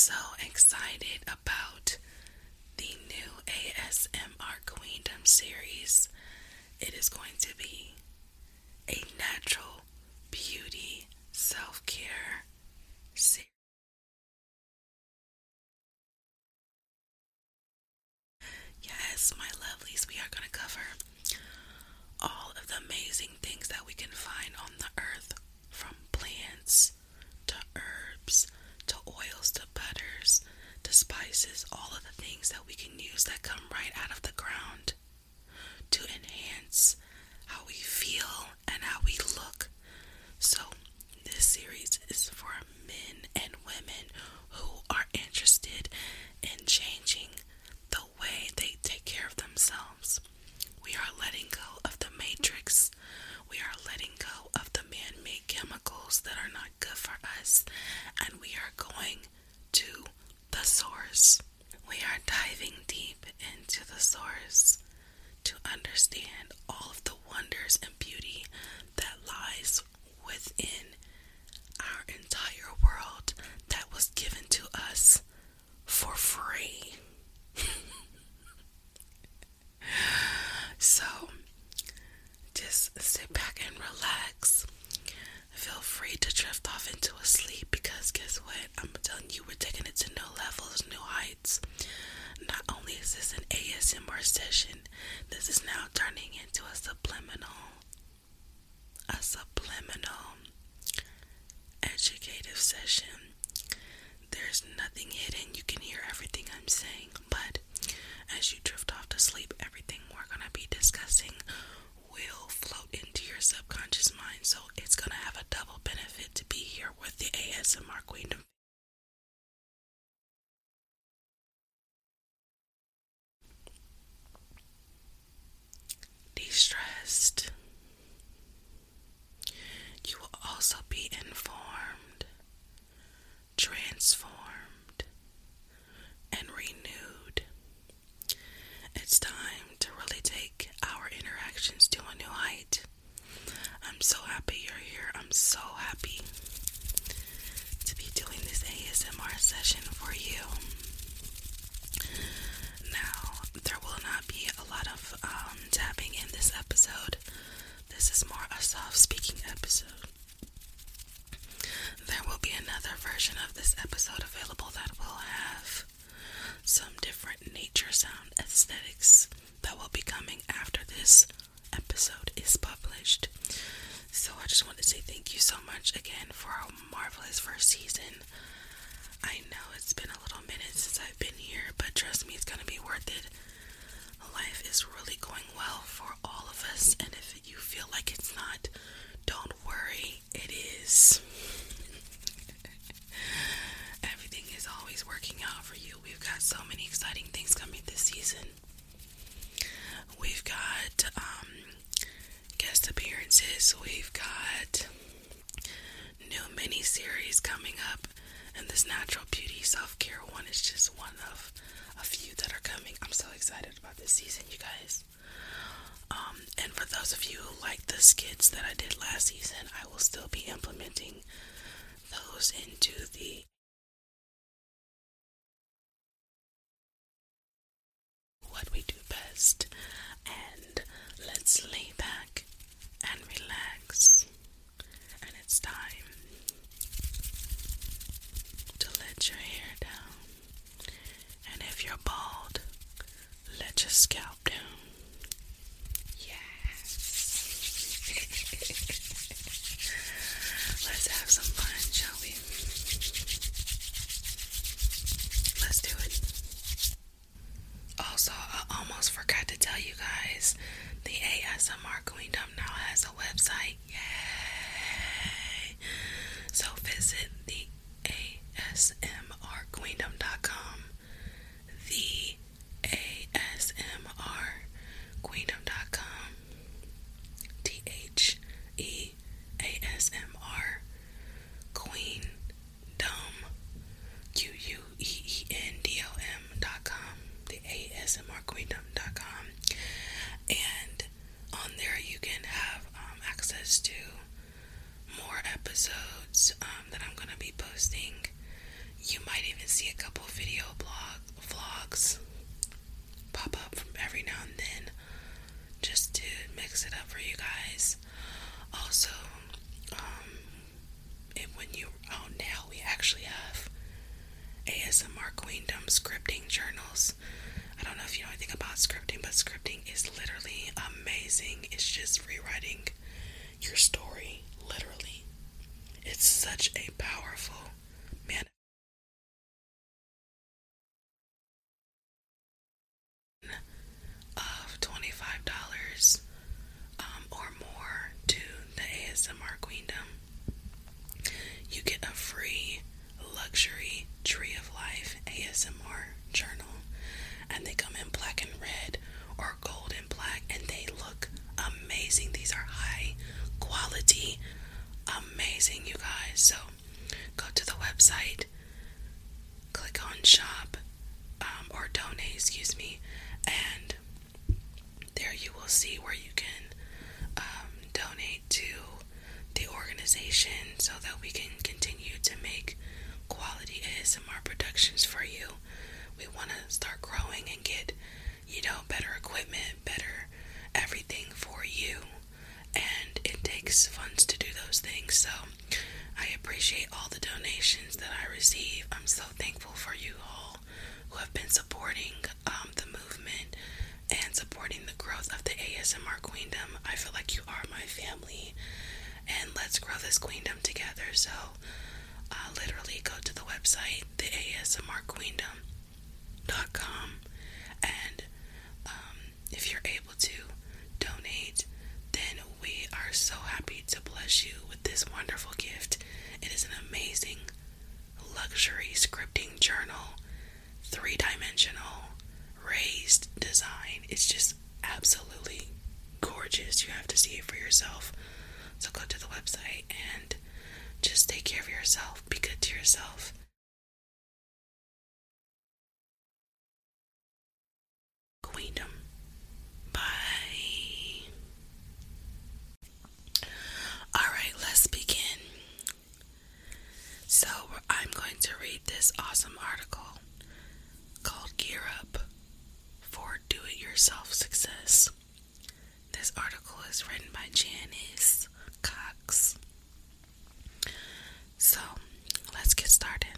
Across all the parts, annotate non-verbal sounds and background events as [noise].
so excited about the new ASMR Queendom series. It is going to be a natural beauty self care series. Yes, my lovelies, we are going to cover all of the amazing things that we can find on the earth from plants to herbs to oils to butters to spices, all of the things that we can use that come right out of the ground to enhance how we feel and how we look. So, this series is for men and women who are interested in changing the way they take care of themselves. We are letting go of the matrix. We are letting go of the man made chemicals that are not good for us. And we are going to the source. We are diving deep into the source to understand all of the wonders and beauty that lies within our entire world that was given to us for free. so, just sit back and relax. Feel free to drift off into a sleep because guess what? I'm telling you, we're taking it to new levels, new heights. Not only is this an ASMR session, this is now turning into a subliminal, a subliminal educative session. There's nothing hidden. You can hear everything I'm saying, but as you drift off to sleep, everything we're going to be discussing will float into your subconscious mind. So it's going to have a double benefit to be here with the ASMR Queendom. De-stressed. You will also be informed, transformed, and renewed. It's time to really take our interactions to a new height. I'm so happy you're here. I'm so happy to be doing this ASMR session for you. Now, there will not be a lot of um, tapping in this episode. This is more a soft speaking episode. There will be another version of this episode available that will have some different nature sound aesthetics that will be coming after this episode is published. So I just want to say thank you so much again for a marvelous first season. I know it's been a little minute since I've been here, but trust me, it's gonna be worth it. Life is really going well for all of us, and if you feel like it's not, don't worry, it is. Always working out for you. We've got so many exciting things coming this season. We've got um, guest appearances. We've got new mini series coming up, and this natural beauty self care one is just one of a few that are coming. I'm so excited about this season, you guys. Um, and for those of you who like the skits that I did last season, I will still be implementing those into the best. And let's lay back and relax. And it's time to let your hair down. And if you're bald, let your scalp down. Yes. [laughs] Let's have some fun, shall we? Let's do it. Also, I almost forgot to tell you guys the ASMR Queendom now has a website. Yay! So visit the ASMRqueendom.com. The ASMRqueendom.com. let's grow this queendom together. So, uh, literally go to the website, the ASMRqueendom.com, and um, if you're able to donate, then we are so happy to bless you with this wonderful gift. It is an amazing luxury scripting journal, three dimensional, raised design. It's just absolutely gorgeous. You have to see it for yourself. So go to the website and just take care of yourself. Be good to yourself. Queendom. Bye. Alright, let's begin. So, I'm going to read this awesome article called Gear Up for Do It Yourself Success. This article is written by Janice Cox. So let's get started.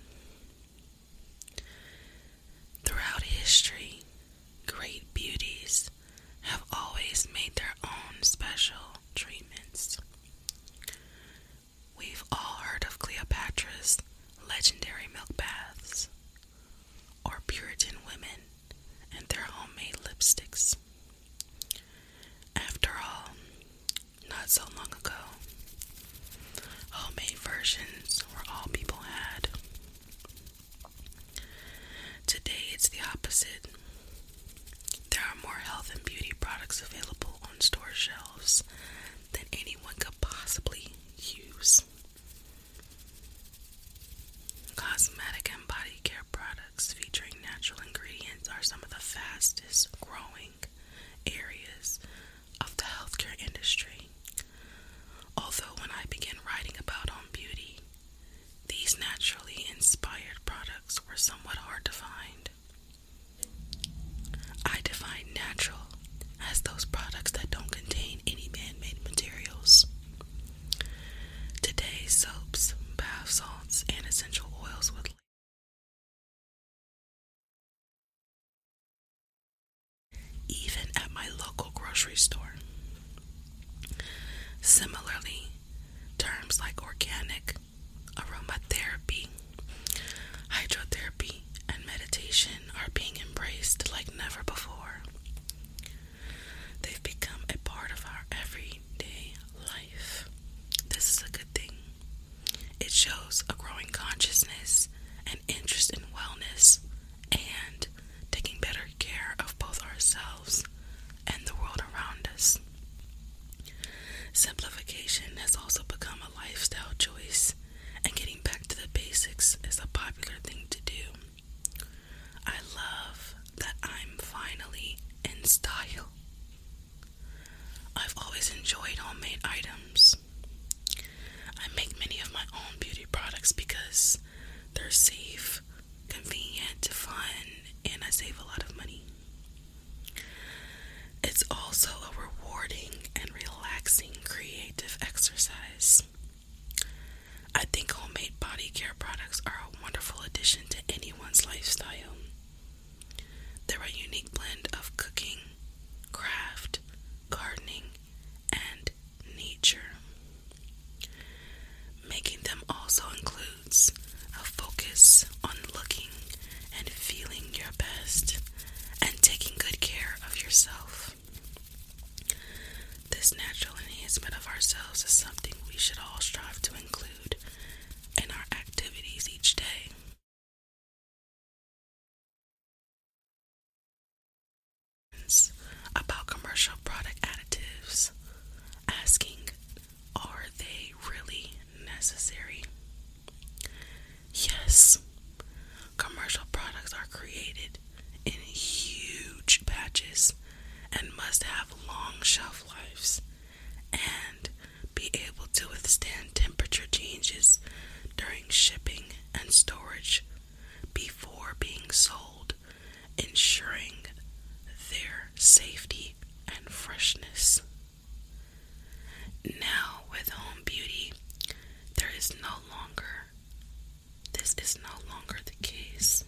Longer the case.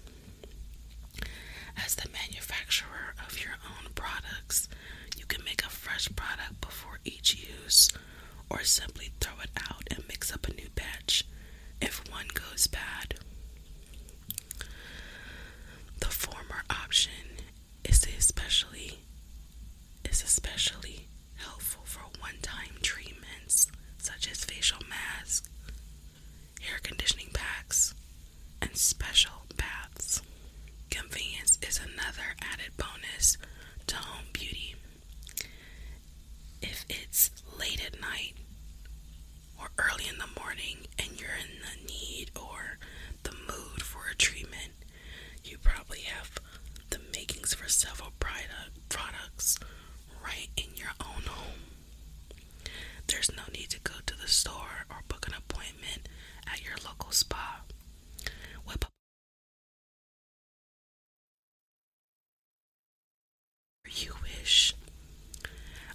As the manufacturer of your own products, you can make a fresh product before each use, or simply throw it out and mix up a new batch if one goes bad. The former option is especially is especially helpful for one-time treatments such as facial masks, hair conditioning packs, and special baths. Convenience is another added bonus to home beauty. If it's late at night or early in the morning and you're in the need or the mood for a treatment, you probably have the makings for several product, products right in your own home. There's no need to go to the store or book an appointment at your local spa. Whip you wish.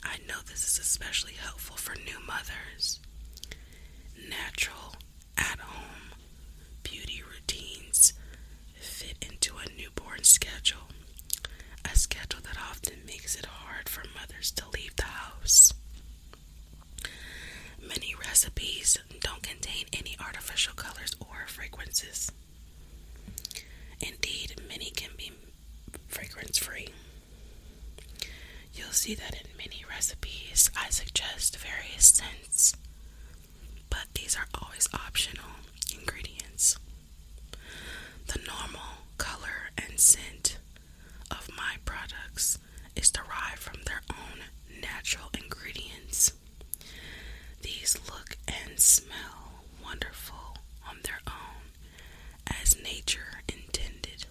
I know this is especially helpful for new mothers. Natural, at home beauty routines fit into a newborn schedule, a schedule that often makes it hard for mothers to leave the house. Many recipes don't contain any artificial colors or fragrances. Indeed, many can be fragrance free. You'll see that in many recipes I suggest various scents, but these are always optional ingredients. The normal color and scent of my products is derived from their own natural ingredients. These look and smell wonderful on their own as nature intended.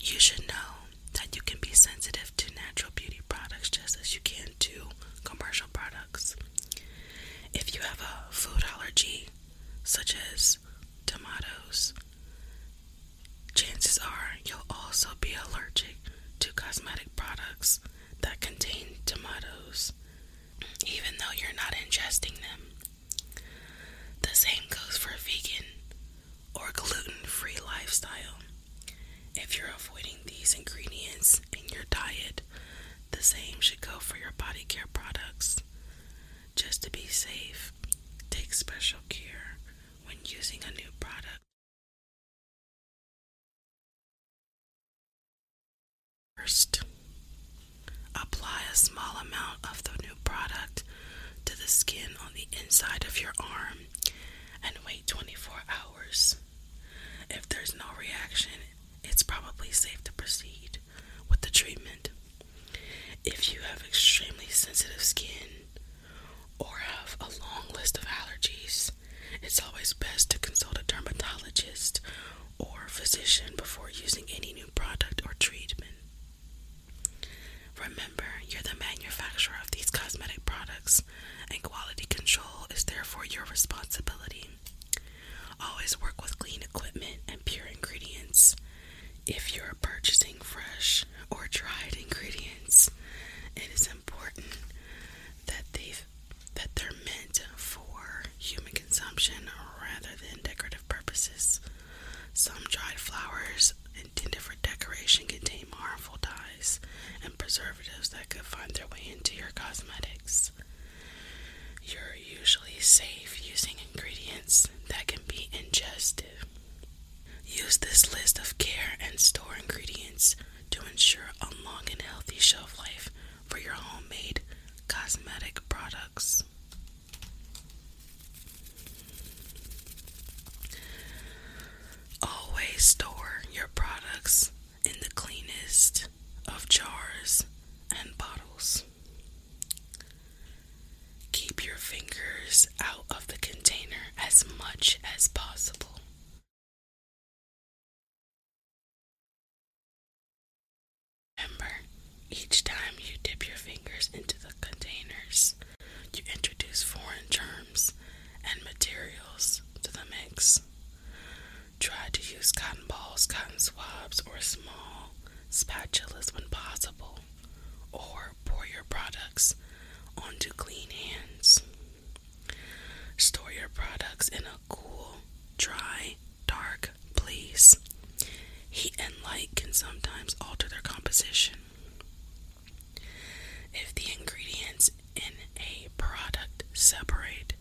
You should know that you can be sensitive to natural beauty products just as you can to commercial products. If you have a food allergy, such as tomatoes, chances are you'll also be allergic to cosmetic products that contain tomatoes, even though you're not ingesting them. The same goes for a vegan or gluten free lifestyle. If you're avoiding these ingredients in your diet, the same should go for your body care products. Just to be safe, take special care using a new product. First, apply a small amount of the new product to the skin on the inside of your arm and wait 24 hours. If there's no reaction, it's probably safe to proceed with the treatment. If you have extremely sensitive skin or have a long list of allergies, it's always best to consult a dermatologist or physician before using any new product or treatment. Remember, you're the manufacturer of these cosmetic products, and quality control is therefore your responsibility. Always work with clean equipment and pure ingredients. If you're purchasing fresh or dried ingredients, it is important that they that they're meant consumption rather than decorative purposes. Some dried flowers intended for decoration contain harmful dyes and preservatives that could find their way into your cosmetics. You're usually safe using ingredients that can be ingested. Use this list of care and store ingredients to ensure a long and healthy shelf life for your homemade cosmetic products. Store your products in the cleanest of jars and bottles. Keep your fingers out of the container as much as possible. Remember, each time you dip your fingers into the containers, you introduce foreign germs and materials to the mix. Try to use cotton balls, cotton swabs, or small spatulas when possible, or pour your products onto clean hands. Store your products in a cool, dry, dark place. Heat and light can sometimes alter their composition. If the ingredients in a product separate,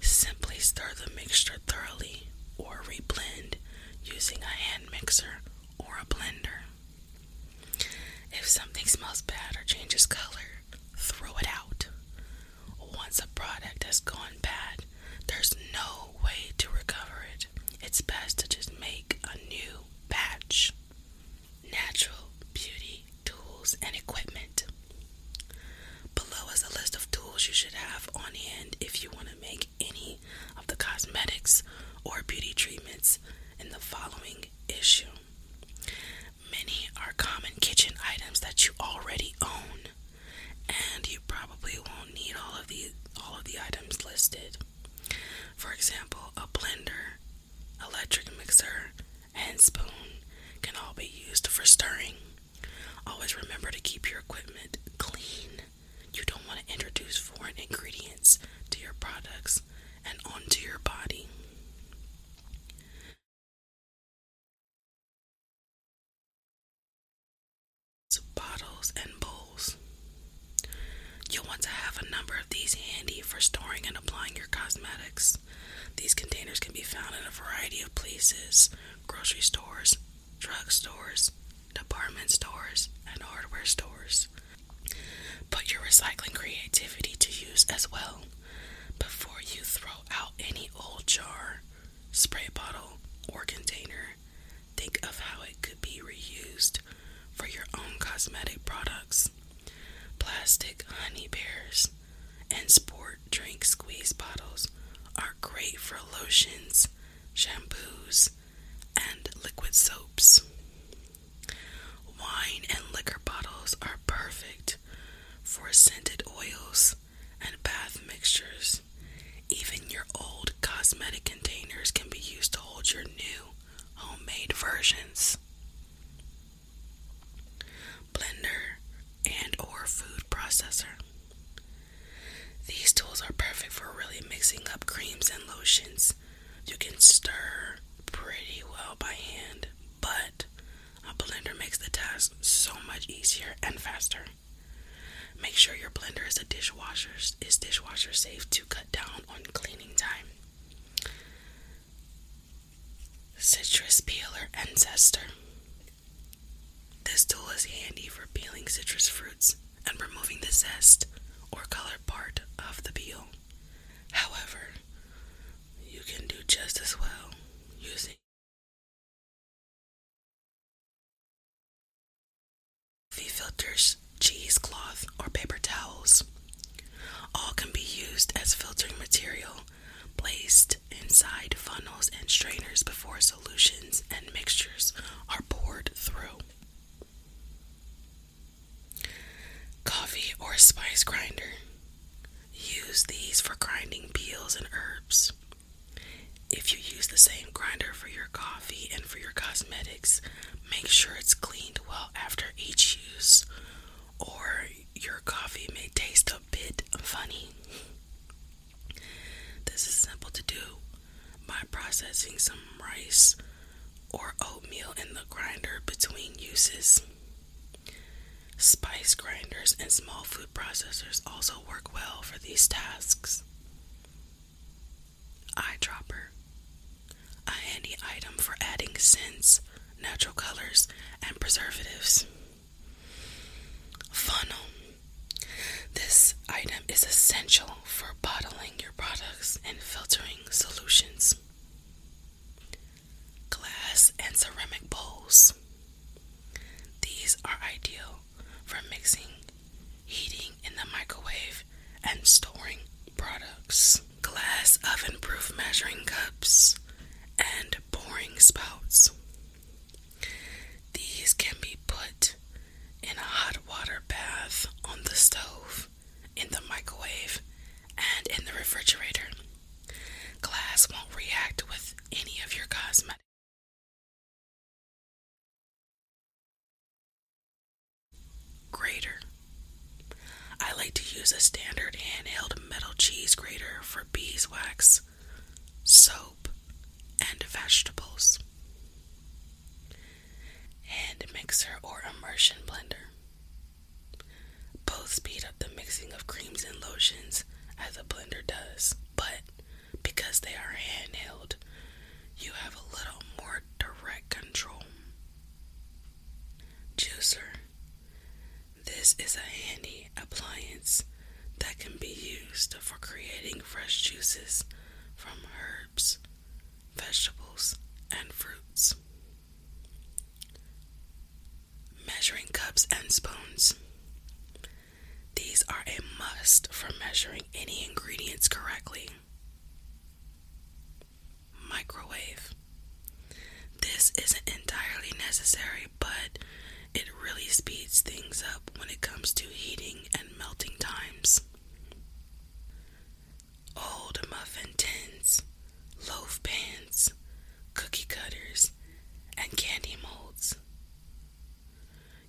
simply stir the mixture thoroughly or reblend using a hand mixer or a blender. If something smells bad or changes color, throw it out. Once a product has gone bad, there's no way to recover it. It's best to just make a new batch. Natural beauty tools and equipment. Below is a list of tools you should have on hand if you want to make any of the cosmetics or beauty treatments in the following issue. Many are common kitchen items that you already own, and you probably won't need all of the all of the items listed. For example, a blender, electric mixer, and spoon can all be used for stirring. Always remember to keep your equipment clean. You don't want to introduce foreign ingredients to your products and onto your body. Bottles and bowls. You'll want to have a number of these handy for storing and applying your cosmetics. These containers can be found in a variety of places grocery stores, drug stores, department stores, and hardware stores. Put your recycling creativity to use as well. Before you throw out any old jar, spray bottle, or container, think of how it could be reused for your own cosmetic products. Plastic honey bears and sport drink squeeze bottles are great for lotions, shampoos, and liquid soaps. Wine and liquor bottles are perfect for scented oils and bath mixtures. Even your old cosmetic containers can be used to hold your new homemade versions. Blender and or food processor. These tools are perfect for really mixing up creams and lotions. You can stir pretty well by hand, but a blender makes the task so much easier and faster. Make sure your blender is a dishwasher is dishwasher safe to cut down on cleaning time. Citrus peeler and zester. This tool is handy for peeling citrus fruits and removing the zest or colored part of the peel. However, you can do just as well using coffee filters, cheesecloth, or paper towels. All can be used as filtering material placed inside funnels and strainers before solutions and mixtures are poured through. Coffee or spice grinder. Use these for grinding peels and herbs. If you use the same grinder for your coffee and for your cosmetics, make sure it's cleaned well after each use, or your coffee may taste a bit funny. This is simple to do by processing some rice or oatmeal in the grinder between uses. Spice grinders and small food processors also work well for these tasks. Eyedropper, a handy item for adding scents, natural colors, and preservatives. Funnel. This item is essential for bottling your products and filtering solutions. Glass and ceramic bowls. These are ideal for mixing, heating in the microwave, and storing products. Glass oven proof measuring cups and pouring spouts. These can be put in a hot water bath on the stove, in the microwave, and in the refrigerator. Glass won't react with any of your cosmetics. Grater. I like to use a standard handheld metal cheese grater for beeswax, soap, and vegetables. Hand mixer or immersion blender. Both speed up the mixing of creams and lotions as a blender does, but because they are handheld, you have a little more direct control. Juicer. This is a handy appliance that can be used for creating fresh juices from herbs, vegetables, and fruits. Measuring cups and spoons. These are a must for measuring any ingredients correctly. Microwave. This isn't entirely necessary, but it really speeds things up when it comes to heating and melting times. Old muffin tins, loaf pans, cookie cutters, and candy molds.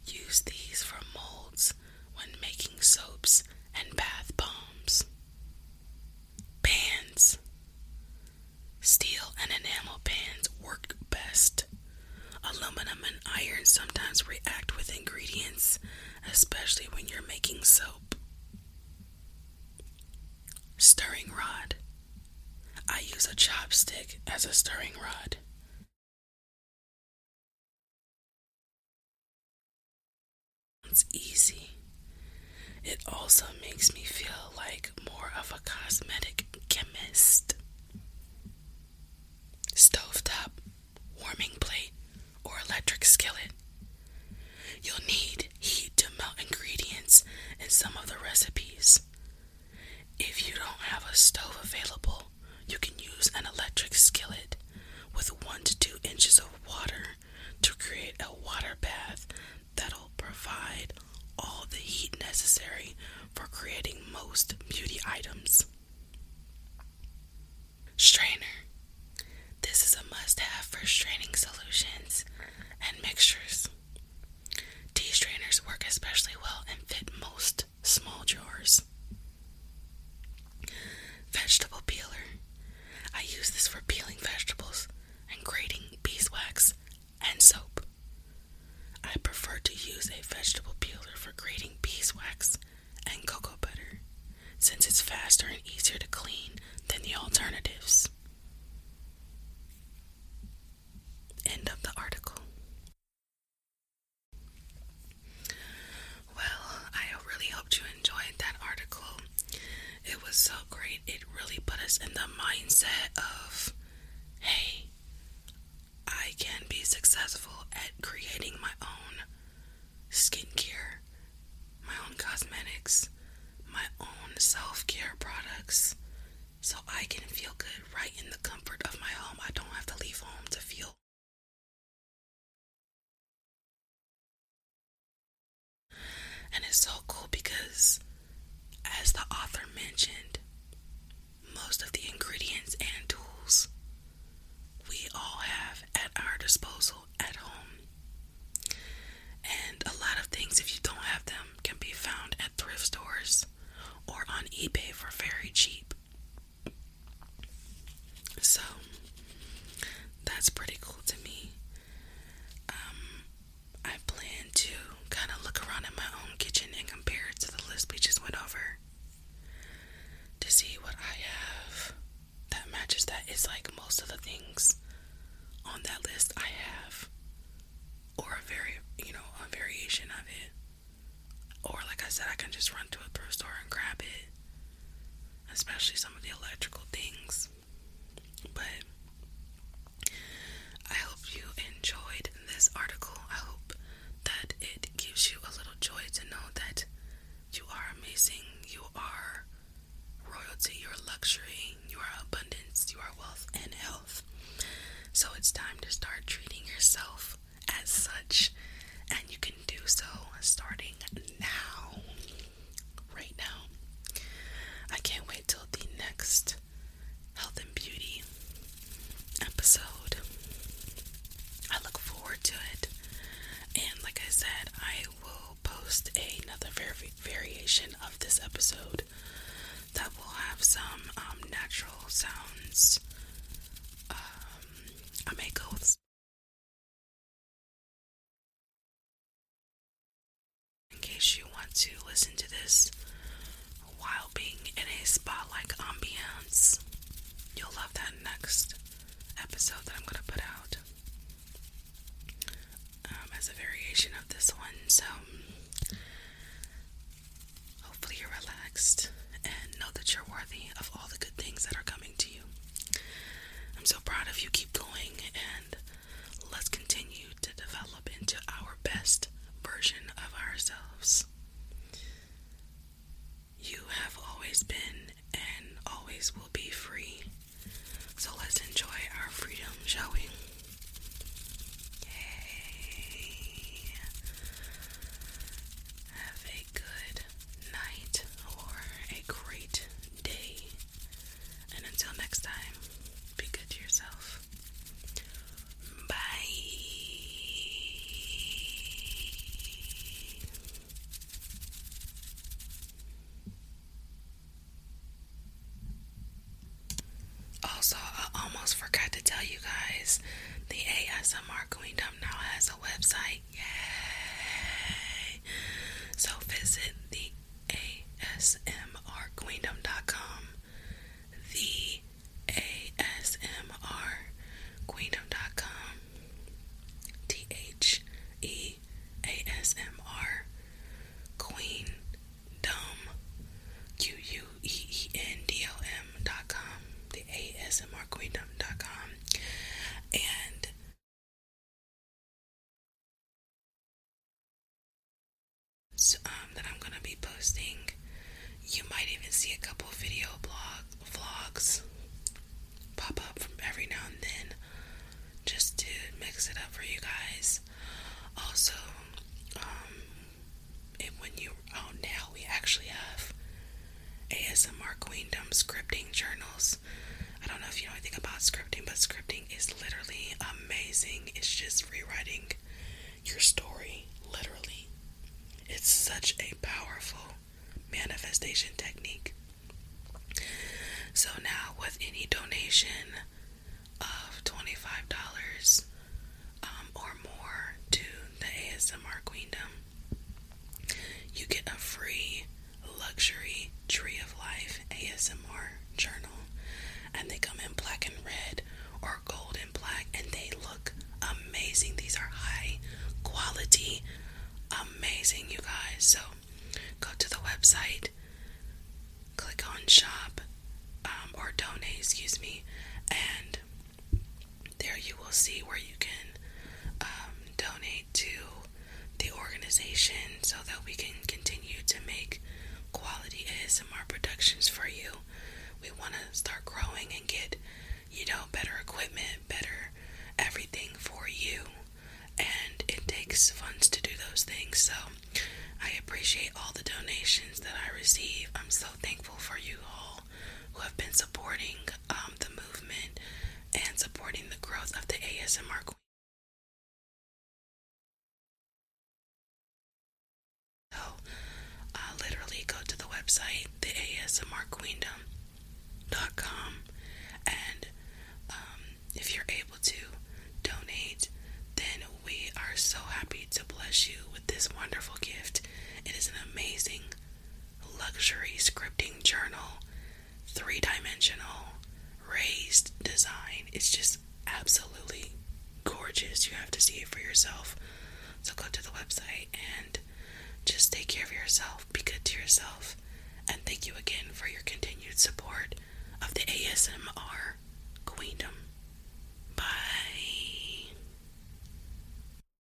Use these for molds when making soaps and bath bombs. Pans. Steel and enamel pans work best. Aluminum and iron sometimes react with ingredients, especially when you're making soap. Stirring rod. I use a chopstick as a stirring rod. It's easy. It also makes me feel like more of a cosmetic chemist. Stovetop, warming plate, or electric skillet. You'll need heat to melt ingredients in some of the recipes. If you don't have a stove available, you can use an electric skillet with 1 to 2 inches of water to create a water bath that'll provide all the heat necessary for creating most beauty items. Strainer. This is a must have for straining solutions and mixtures. Tea strainers work especially well and fit most small jars. Vegetable peeler. I use this for peeling vegetables and grating beeswax and soap. I prefer to use a vegetable peeler for grating beeswax and cocoa butter since it's faster and easier to clean than the alternatives. End of the article. Well, I really hoped you enjoyed that article. It was so great. It really put us in the mindset of hey, I can be successful at creating my own skincare, my own cosmetics, my own self care products, so I can feel good right in the comfort of my home. I don't have to leave home to feel. And it's so cool because, as the author mentioned, most of the ingredients and tools we all have at our disposal at home. And a lot of things, if you don't have them, can be found at thrift stores or on eBay for very cheap. So, that's pretty cool to me. Um, I plan to kind of look around in my own kitchen and compare it to the list we just went over to see what I have that matches that. It's like most of the things on that list I have, or a very, you know, a variation of it. Or, like I said, I can just run to a thrift store and grab it. especially some of the electrical things. But I hope you enjoyed this article. I hope that it gives you a little joy to know that you are amazing, you are royalty, you are luxury, you are abundance, you are wealth and health. So it's time to start treating yourself as such, and you can do so starting now. Right now. I can't wait till the next health and beauty episode. I look forward to it. And like I said, I will post another vari- variation of this episode that will have some um, natural sounds. Um, I may go with in case you want to listen to this while being in a spa like ambiance. You'll love that next episode that I'm going to put out um, as a variation of this one. So, hopefully, you're relaxed and know that you're worthy of all the good things that are coming to you. I'm so proud of you. Keep going and let's continue to develop into our best version of ourselves. You have always been and always will be free. So let's enjoy our freedom, shall we? Yay. Have a good night or a great day. And until next time, be good to yourself. Bye. Also, I almost forgot to tell you guys the ASMR Queendom now has a website. Yay! So visit the ASMRqueendom.com. The ASMRqueendom.com. T H E A S M R Queen Dom Q U E E N D O M dot com, the ASMR Queendom dot com, and so, um, that I'm gonna be posting. You might even see a couple video blog vlogs pop up from every now and then, just to mix it up for you guys. Also, um, and when you oh now we actually have ASMR Queendom scripting journals. I don't know if you know anything about scripting, but scripting is literally amazing. It's just rewriting your story, literally. It's such a powerful manifestation technique. So now, with any donation of $25 um, or more to the ASMR Queendom, you get a free luxury Tree of Life ASMR journal. And they come in black and red or gold and black, and they look amazing. These are high quality, amazing, you guys. So go to the website, shop um, or donate, excuse me, and there you will see where you can um, donate to the organization so that we can continue to make quality ASMR productions for you. We want to start growing and get, you know, better equipment, better everything for you. And it takes funds to do those things. So I appreciate all the donations that I receive. I'm so thankful for you all who have been supporting um, the movement and supporting the growth of the ASMR